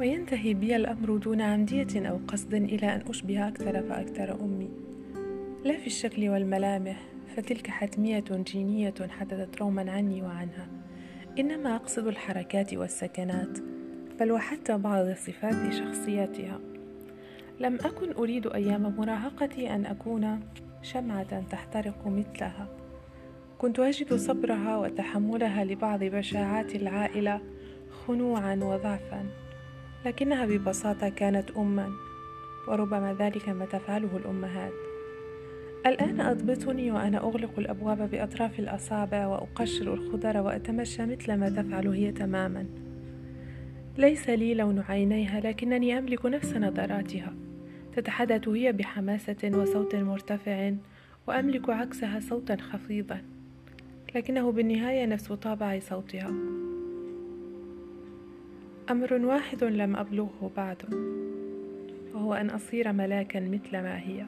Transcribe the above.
وينتهي بي الأمر دون عمدية أو قصد إلى أن أشبه أكثر فأكثر أمي. لا في الشكل والملامح فتلك حتمية جينية حدثت روما عني وعنها. إنما أقصد الحركات والسكنات بل وحتى بعض صفات شخصيتها لم أكن أريد أيام مراهقتي أن أكون شمعة تحترق مثلها. كنت أجد صبرها وتحملها لبعض بشاعات العائلة خنوعا وضعفا. لكنها ببساطة كانت أما وربما ذلك ما تفعله الأمهات. الآن أضبطني وأنا أغلق الأبواب بأطراف الأصابع وأقشر الخضر وأتمشى مثل ما تفعل هي تماما. ليس لي لون عينيها لكنني أملك نفس نظراتها. تتحدث هي بحماسة وصوت مرتفع وأملك عكسها صوتا خفيضا لكنه بالنهاية نفس طابع صوتها. أمر واحد لم أبلغه بعد وهو أن أصير ملاكا مثل ما هي.